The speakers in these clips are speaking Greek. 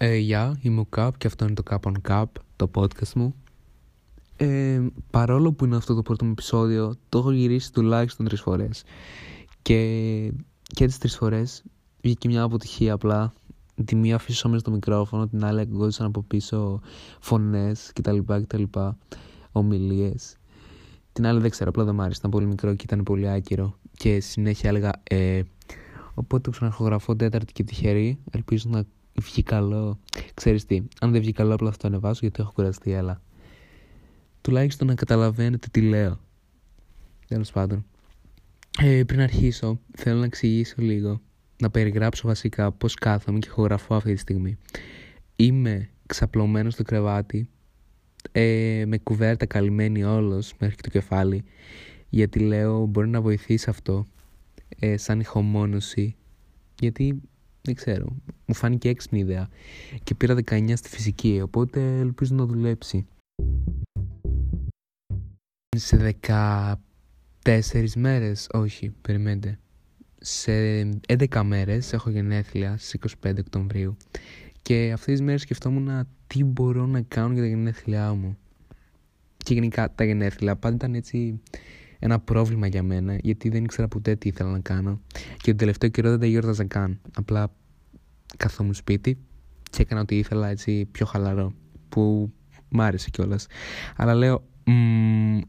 Ε, γεια, είμαι ο Καπ και αυτό είναι το Cap on Cap, το podcast μου. Ε, παρόλο που είναι αυτό το πρώτο μου επεισόδιο, το έχω γυρίσει τουλάχιστον τρεις φορές. Και, και τις τρεις φορές βγήκε μια αποτυχία απλά. Τη μία αφήσω μέσα στο μικρόφωνο, την άλλη ακούγονταν από πίσω φωνές κτλ. κτλ ομιλίες. Την άλλη δεν ξέρω, απλά δεν μ' άρεσε, ήταν πολύ μικρό και ήταν πολύ άκυρο. Και συνέχεια έλεγα, ε, οπότε το ξαναρχογραφώ τέταρτη και τυχερή. Ελπίζω να βγει καλό. Ξέρεις τι, αν δεν βγει καλό απλά θα το ανεβάσω γιατί έχω κουραστεί, αλλά τουλάχιστον να καταλαβαίνετε τι λέω. Τέλος πάντων. Ε, πριν αρχίσω, θέλω να εξηγήσω λίγο, να περιγράψω βασικά πώς κάθομαι και ηχογραφώ αυτή τη στιγμή. Είμαι ξαπλωμένος στο κρεβάτι, ε, με κουβέρτα καλυμμένη όλος μέχρι και το κεφάλι, γιατί λέω μπορεί να βοηθήσει αυτό ε, σαν ηχομόνωση, γιατί δεν ξέρω. Μου φάνηκε έξυπνη ιδέα. Και πήρα 19 στη φυσική, οπότε ελπίζω να δουλέψει. Σε 14 μέρες, όχι, περιμένετε. Σε 11 μέρες έχω γενέθλια στις 25 Οκτωβρίου και αυτές τις μέρες σκεφτόμουν τι μπορώ να κάνω για τα γενέθλιά μου. Και γενικά τα γενέθλια πάντα ήταν έτσι ένα πρόβλημα για μένα, γιατί δεν ήξερα ποτέ τι ήθελα να κάνω. Και τον τελευταίο καιρό δεν τα γιόρταζα καν. Απλά καθόμουν σπίτι και έκανα ό,τι ήθελα έτσι πιο χαλαρό. Που μ' άρεσε κιόλας. Αλλά λέω,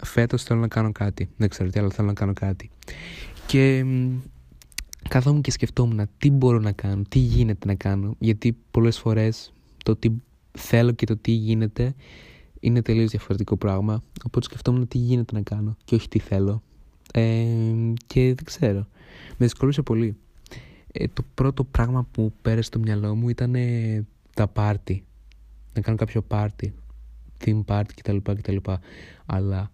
φέτος θέλω να κάνω κάτι. Δεν ξέρω τι, αλλά θέλω να κάνω κάτι. Και καθόμουν και σκεφτόμουν τι μπορώ να κάνω, τι γίνεται να κάνω. Γιατί πολλές φορές το τι θέλω και το τι γίνεται είναι τελείως διαφορετικό πράγμα. Οπότε σκεφτόμουν τι γίνεται να κάνω και όχι τι θέλω. Ε, και δεν ξέρω. Με δυσκολούσε πολύ. Ε, το πρώτο πράγμα που πέρασε στο μυαλό μου ήταν ε, τα πάρτι. Να κάνω κάποιο πάρτι. Theme party κτλ. κτλ. Αλλά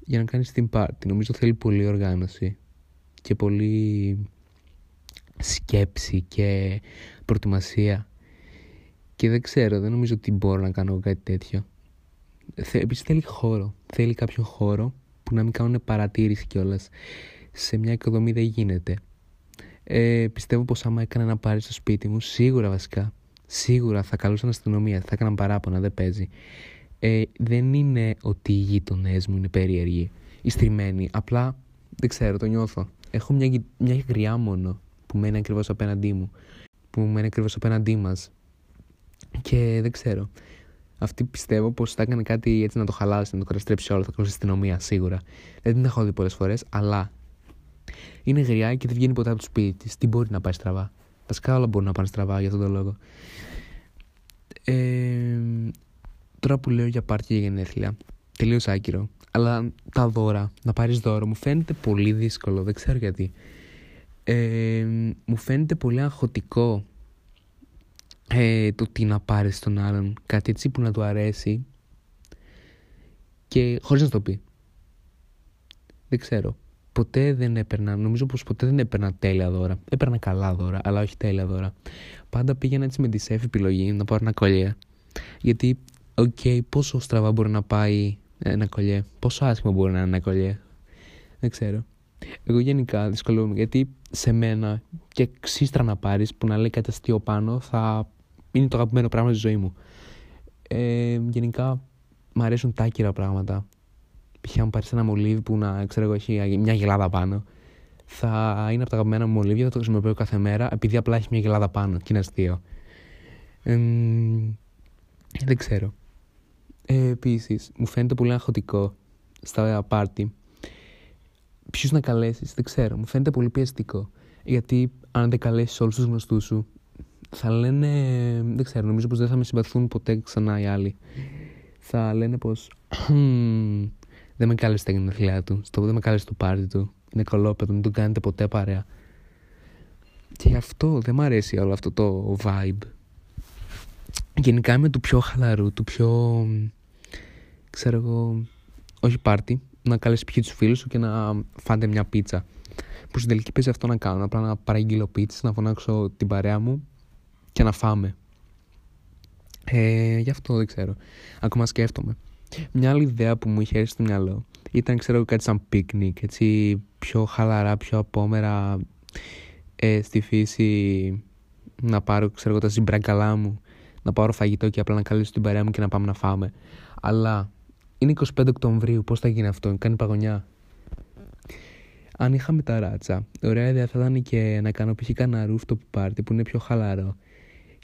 για να κάνεις theme party νομίζω θέλει πολύ οργάνωση και πολύ σκέψη και προετοιμασία και δεν ξέρω, δεν νομίζω ότι μπορώ να κάνω κάτι τέτοιο. Επίσης θέλει χώρο. Θέλει κάποιο χώρο που να μην κάνουν παρατήρηση κιόλας. Σε μια οικοδομή δεν γίνεται. Ε, πιστεύω πως άμα έκανα να πάρει στο σπίτι μου, σίγουρα βασικά, σίγουρα θα καλούσαν αστυνομία, θα έκαναν παράπονα, δεν παίζει. Ε, δεν είναι ότι οι γείτονές μου είναι περίεργοι ή στριμμένοι. Απλά δεν ξέρω, το νιώθω. Έχω μια, μια γριά μόνο που μένει ακριβώς απέναντί μου. Που μένει ακριβώς απέναντί μας. Και δεν ξέρω. Αυτή πιστεύω πως θα έκανε κάτι έτσι να το χαλάσει, να το καταστρέψει όλο. Θα καλούσε αστυνομία σίγουρα. Δεν την έχω δει πολλές φορές, αλλά είναι γριά και δεν βγαίνει ποτέ από το σπίτι της. Τι μπορεί να πάει στραβά. Βασικά όλα μπορούν να πάνε στραβά για αυτόν τον λόγο. Ε, τώρα που λέω για πάρτι και γενέθλια, τελείως άκυρο. Αλλά τα δώρα, να πάρεις δώρο, μου φαίνεται πολύ δύσκολο. Δεν ξέρω γιατί. Ε, μου φαίνεται πολύ αγχωτικό ε, το τι να πάρεις στον άλλον. Κάτι έτσι που να του αρέσει και χωρίς να το πει. Δεν ξέρω. Ποτέ δεν έπαιρνα, νομίζω πως ποτέ δεν έπαιρνα τέλεια δώρα. Έπαιρνα καλά δώρα, αλλά όχι τέλεια δώρα. Πάντα πήγαινα έτσι με τη safe επιλογή να πάρω ένα κολλιέ. Γιατί, OK, okay, πόσο στραβά μπορεί να πάει ένα κολλιέ, πόσο άσχημα μπορεί να είναι ένα κολλιέ. Δεν ξέρω. Εγώ γενικά δυσκολεύομαι γιατί σε μένα και ξύστρα να πάρεις που να λέει κάτι αστείο πάνω θα είναι το αγαπημένο πράγμα στη ζωή μου. Ε, γενικά μου αρέσουν τα άκυρα πράγματα. Π.χ. αν πάρεις ένα μολύβι που να ξέρω εγώ έχει μια γελάδα πάνω, θα είναι από τα αγαπημένα μου μολύβια, θα το χρησιμοποιώ κάθε μέρα επειδή απλά έχει μια γελάδα πάνω και είναι αστείο. Ε, δεν ξέρω. Ε, Επίσης, μου φαίνεται πολύ αγχωτικό στα πάρτι. Ποιους να καλέσεις, δεν ξέρω. Μου φαίνεται πολύ πιεστικό. Γιατί αν δεν καλέσεις όλους τους γνωστούς σου, θα λένε, δεν ξέρω, νομίζω πως δεν θα με συμπαθούν ποτέ ξανά οι άλλοι. Θα λένε πως δεν με κάλεσε στα γενέθλιά του, στο, δεν με κάλεσε στο πάρτι του, είναι κολόπεδο, μην τον κάνετε ποτέ παρέα. Και γι' αυτό δεν μου αρέσει όλο αυτό το vibe. Γενικά είμαι του πιο χαλαρού, του πιο, ξέρω εγώ, όχι πάρτι, να καλέσει ποιοι τους φίλους σου και να φάτε μια πίτσα. Που στην τελική παίζει αυτό να κάνω. Απλά να παραγγείλω πίτσα, να φωνάξω την παρέα μου και να φάμε. Ε, γι' αυτό δεν ξέρω. Ακόμα σκέφτομαι. Μια άλλη ιδέα που μου είχε έρθει στο μυαλό ήταν, ξέρω, κάτι σαν πίκνικ, έτσι πιο χαλαρά, πιο απόμερα ε, στη φύση να πάρω, ξέρω, τα ζυμπράγκαλά μου, να πάρω φαγητό και απλά να καλέσω την παρέα μου και να πάμε να φάμε. Αλλά είναι 25 Οκτωβρίου, πώς θα γίνει αυτό, κάνει παγωνιά. Αν είχαμε τα ράτσα, ωραία ιδέα θα ήταν και να κάνω π.χ. κανένα rooftop party που είναι πιο χαλαρό.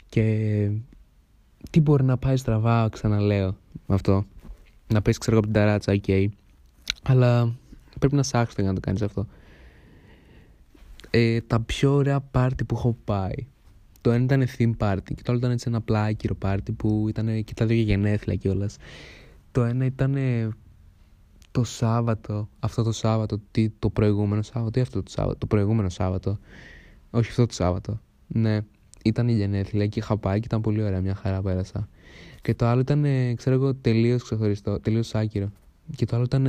Και τι μπορεί να πάει στραβά, ξαναλέω με αυτό. Να πέσει ξέρω από την ταράτσα, οκ. Αλλά πρέπει να σάξω για να το κάνεις αυτό. Ε, τα πιο ωραία πάρτι που έχω πάει. Το ένα ήταν theme party και το άλλο ήταν έτσι ένα απλά άκυρο party που ήταν και τα δύο γενέθλια κιόλας. Το ένα ήταν το Σάββατο, αυτό το Σάββατο, τι, το προηγούμενο Σάββατο ή αυτό το Σάββατο, το προηγούμενο Σάββατο. Όχι αυτό το Σάββατο. Ναι, ήταν η γενέθλια και είχα πάει και ήταν πολύ ωραία, μια χαρά πέρασα. Και το άλλο ήταν, ξέρω εγώ, τελείως ξεχωριστό, τελείως άκυρο. Και το άλλο ήταν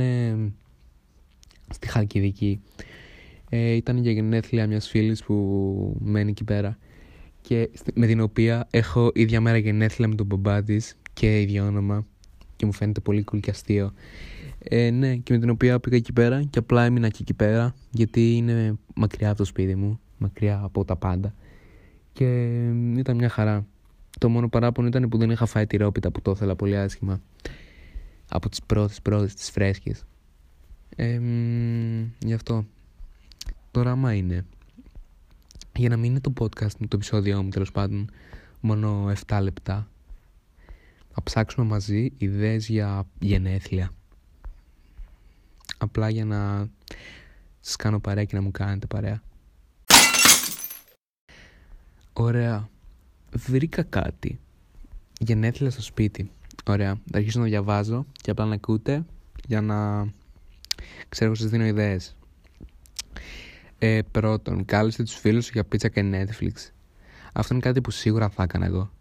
στη Χαλκιδική. Ε, ήταν για γενέθλια μιας φίλης που μένει εκεί πέρα. Και με την οποία έχω ίδια μέρα γενέθλια με τον μπαμπά της και ίδιο όνομα. Και μου φαίνεται πολύ cool και αστείο. Ε, ναι, και με την οποία πήγα εκεί πέρα και απλά έμεινα και εκεί πέρα γιατί είναι μακριά από το σπίτι μου, μακριά από τα πάντα. Και ήταν μια χαρά. Το μόνο παράπονο ήταν που δεν είχα φάει τη ρόπιτα που το ήθελα πολύ άσχημα. Από τις πρώτες πρώτες, τις φρέσκες. Ε, γι' αυτό. Τώρα άμα είναι. Για να μην είναι το podcast το επεισόδιο μου τέλος πάντων μόνο 7 λεπτά. Θα ψάξουμε μαζί ιδέες για γενέθλια. Απλά για να σας κάνω παρέα και να μου κάνετε παρέα. Ωραία. Βρήκα κάτι. Γενέθλια στο σπίτι. Ωραία. Θα αρχίσω να διαβάζω και απλά να ακούτε για να ξέρω σας δίνω ιδέες. Ε, πρώτον, κάλεσε τους φίλους σου για πίτσα και Netflix. Αυτό είναι κάτι που σίγουρα θα έκανα εγώ.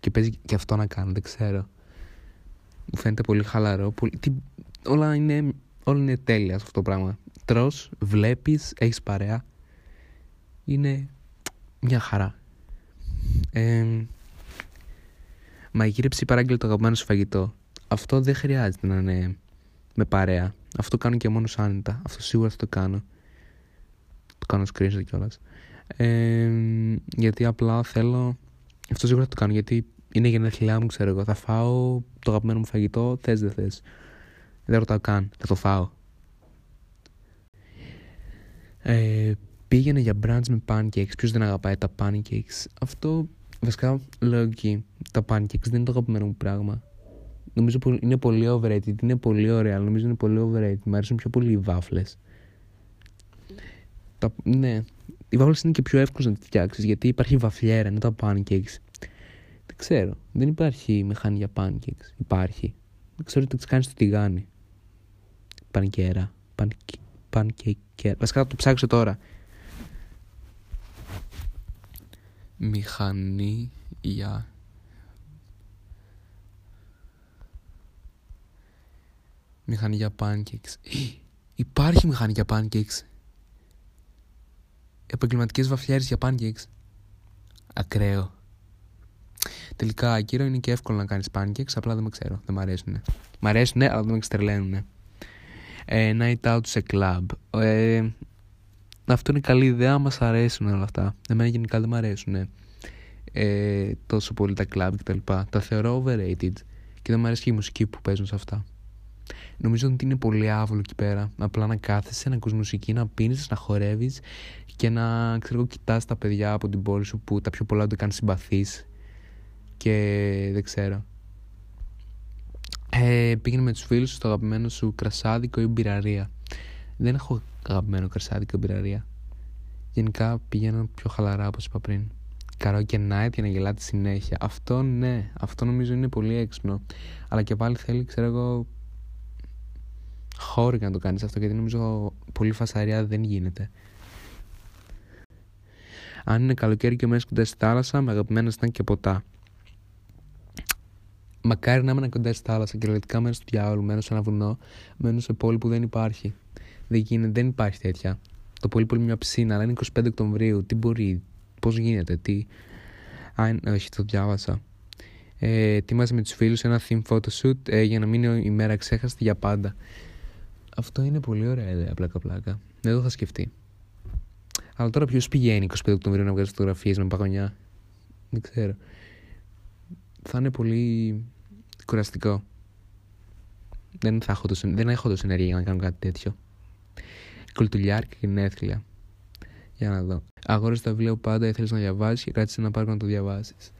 Και παίζει και αυτό να κάνω, δεν ξέρω. Μου φαίνεται πολύ χαλαρό. Πολύ... Τι... Όλα, είναι... Όλα είναι τέλεια σε αυτό το πράγμα. Τρως, βλέπεις, έχεις παρέα. Είναι μια χαρά. Ε, μαγείρεψη παράγγειλε το αγαπημένο σου φαγητό. Αυτό δεν χρειάζεται να είναι με παρέα. Αυτό κάνω και μόνος άνετα. Αυτό σίγουρα θα το κάνω. Το κάνω screenshot κιόλας. Ε, γιατί απλά θέλω. Αυτό σίγουρα θα το κάνω γιατί είναι γενέθλιά μου, ξέρω εγώ. Θα φάω το αγαπημένο μου φαγητό, θες δεν θες. Δεν ρωτάω καν. Θα το φάω. Ε, πήγαινε για brunch με pancakes. Ποιος δεν αγαπάει τα pancakes; Αυτό βασικά λέω εκεί. Τα pancakes δεν είναι το αγαπημένο μου πράγμα. Νομίζω είναι πολύ overrated. Είναι πολύ ωραία, αλλά νομίζω είναι πολύ overrated. Μου αρέσουν πιο πολύ οι βάφλες. Ναι, οι βάφλες είναι και πιο εύκολες να τις φτιάξεις γιατί υπάρχει βαφλιέρα, είναι τα pancakes. Δεν ξέρω. Δεν υπάρχει μηχανή για pancakes. Υπάρχει. Δεν ξέρω τι κάνεις στο τηγάνι. Πανκέρα. Pancake. Βασικά θα το ψάξω τώρα. Μηχανή για Μηχανή για pancakes. Υπάρχει μηχανή για pancakes. Επαγγελματικές βαφιέρε για pancakes. Ακραίο. Τελικά, ακύρο είναι και εύκολο να κάνεις pancakes, απλά δεν με ξέρω. Δεν μ' αρέσουν. Μ' αρέσουν, αλλά δεν με εξτρελαίνουν. Ε, night out σε club. Ε, αυτό είναι καλή ιδέα, μας αρέσουν όλα αυτά. Εμένα γενικά δεν μ' αρέσουν ε, τόσο πολύ τα club κτλ. Τα, τα θεωρώ overrated και δεν μου αρέσει και η μουσική που παίζουν σε αυτά. Νομίζω ότι είναι πολύ άβολο εκεί πέρα. Απλά να κάθεσαι, να ακούς μουσική, να πίνεις, να χορεύεις και να ξέρω κοιτάς τα παιδιά από την πόλη σου που τα πιο πολλά το κάνουν συμπαθείς και δεν ξέρω. Ε, πήγαινε με τους φίλους σου στο αγαπημένο σου κρασάδικο ή μπειραρία. Δεν έχω αγαπημένο κρασάδικο ή μπειραρία. Γενικά πηγαίνω πιο χαλαρά όπως είπα πριν. Καρό και night για να γελάτε συνέχεια. Αυτό ναι, αυτό νομίζω είναι πολύ έξυπνο. Αλλά και πάλι θέλει, ξέρω εγώ, χώρο για να το κάνεις αυτό γιατί νομίζω πολύ φασαρία δεν γίνεται. Αν είναι καλοκαίρι και μέσα κοντά στη θάλασσα, με αγαπημένα ήταν και ποτά. Μακάρι να ήμουν κοντά στη θάλασσα, κυριολεκτικά μένω στο διάολο, μένω σε ένα βουνό, μένω σε πόλη που δεν υπάρχει. Δεν, γίνεται, δεν υπάρχει τέτοια. Το πολύ πολύ μια ψήνα, αλλά είναι 25 Οκτωβρίου. Τι μπορεί, πώς γίνεται, τι. Α, όχι, το διάβασα. Ε, ετοίμαζε με τους φίλους ένα theme photoshoot ε, για να μείνει η μέρα ξέχαστη για πάντα. Αυτό είναι πολύ ωραία ιδέα, πλάκα πλάκα. Δεν το είχα σκεφτεί. Αλλά τώρα ποιος πηγαίνει 25 Οκτωβρίου να βγάζει φωτογραφίες με παγωνιά; Δεν ξέρω. θα είναι πολύ κουραστικό. Δεν, θα έχω τόσο, δεν έχω τόσο ενέργεια για να κάνω κάτι τέτοιο. Κουλτουλιάρ και γενέθλια. Για να δω. Αγόρασε το βιβλίο που πάντα ήθελες να διαβάσεις και κάτσε ένα πάρκο να το διαβάσεις.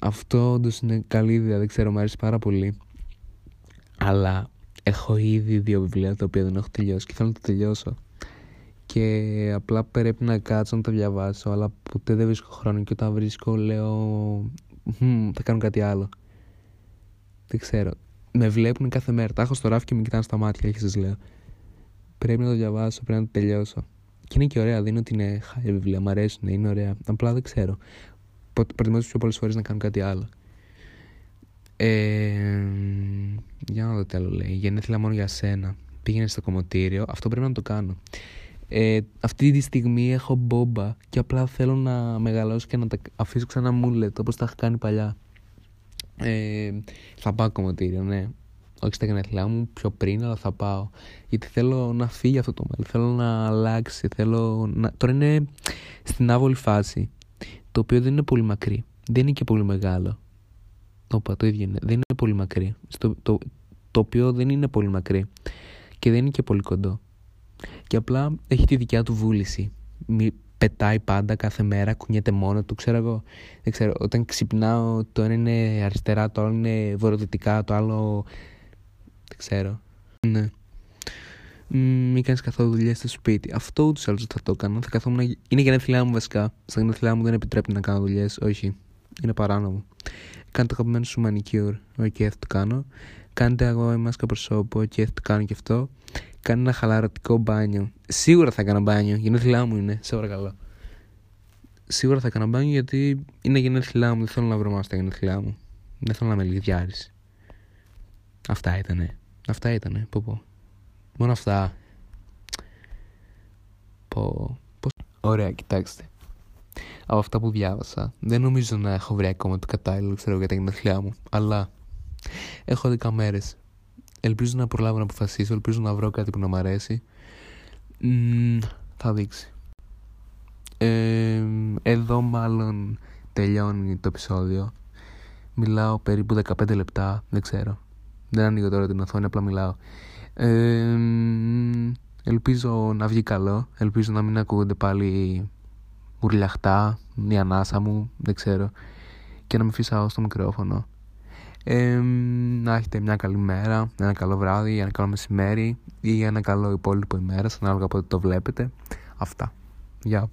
αυτό όντως είναι καλή ιδέα, δεν ξέρω, μου αρέσει πάρα πολύ. Αλλά έχω ήδη δύο βιβλία τα οποία δεν έχω τελειώσει και θέλω να το τελειώσω. Και απλά πρέπει να κάτσω να το διαβάσω, αλλά ποτέ δεν βρίσκω χρόνο και όταν βρίσκω λέω θα κάνω κάτι άλλο. Δεν ξέρω. Με βλέπουν κάθε μέρα. Τα έχω στο ράφι και με κοιτάνε στα μάτια και σας λέω. Πρέπει να το διαβάσω, πρέπει να το τελειώσω. Και είναι και ωραία, δεν είναι ότι είναι χάλια βιβλία, μου αρέσουν, είναι ωραία. Απλά δεν ξέρω. Προτιμώ πιο πολλές φορές να κάνω κάτι άλλο. Ε, για να δω τι άλλο λέει. Γενέθλια μόνο για σένα. Πήγαινε στο κομμωτήριο. Αυτό πρέπει να το κάνω. Ε, αυτή τη στιγμή έχω μπόμπα και απλά θέλω να μεγαλώσω και να τα αφήσω ξανά μούλετ όπως τα είχα κάνει παλιά. Ε, θα πάω κομμωτήριο, ναι. Όχι στα γενέθλιά μου πιο πριν, αλλά θα πάω. Γιατί θέλω να φύγει αυτό το μέλλον. Θέλω να αλλάξει. Θέλω να... Τώρα είναι στην άβολη φάση. Το οποίο δεν είναι πολύ μακρύ. Δεν είναι και πολύ μεγάλο. Όπα, το ίδιο είναι. Δεν είναι πολύ μακρύ. Στο, το, το οποίο δεν είναι πολύ μακρύ. Και δεν είναι και πολύ κοντό. Και απλά έχει τη δικιά του βούληση. Μη πετάει πάντα κάθε μέρα, κουνιέται μόνο του, ξέρω εγώ. Δεν ξέρω, όταν ξυπνάω το ένα είναι αριστερά, το άλλο είναι βορειοδυτικά, το άλλο... Δεν ξέρω. Ναι. Μην κάνεις καθόλου δουλειά στο σπίτι. Αυτό ούτως ή άλλως θα το έκανα. Θα καθόμουν να... Είναι γενέθλιά μου βασικά. Στα γενέθλιά μου δεν επιτρέπει να κάνω δουλειές. Όχι. Είναι παράνομο. Κάνε το αγαπημένο σου manicure. OK, okay, αυτό το κάνω. Κάντε εγώ η μάσκα προσώπου. OK, okay, αυτό το κάνω και αυτό κάνει ένα χαλαρωτικό μπάνιο. Σίγουρα θα έκανα μπάνιο. Γενέθλιά μου είναι, σε παρακαλώ. Σίγουρα θα έκανα μπάνιο γιατί είναι γενέθλιά μου. Δεν θέλω να βρω μάλλον στα γενέθλιά μου. Δεν θέλω να με λιδιάρεις. Αυτά ήτανε. Αυτά ήτανε. Πω πω. Μόνο αυτά. Πω. Πώς... Ωραία, κοιτάξτε. Από αυτά που διάβασα, δεν νομίζω να έχω βρει ακόμα το κατάλληλο ξέρω, για τα γενέθλιά μου. Αλλά έχω 10 μέρες Ελπίζω να προλάβω να αποφασίσω, ελπίζω να βρω κάτι που να μου αρέσει. θα δείξει. Ε, εδώ μάλλον τελειώνει το επεισόδιο. Μιλάω περίπου 15 λεπτά, δεν ξέρω. Δεν ανοίγω τώρα την οθόνη, απλά μιλάω. Ε, ελπίζω να βγει καλό. Ελπίζω να μην ακούγονται πάλι ουρλιαχτά, η ανάσα μου, δεν ξέρω. Και να με φύσαω στο μικρόφωνο. Ε, να έχετε μια καλή μέρα, ένα καλό βράδυ, ένα καλό μεσημέρι ή ένα καλό υπόλοιπο ημέρα, ανάλογα από το βλέπετε. Αυτά. Γεια.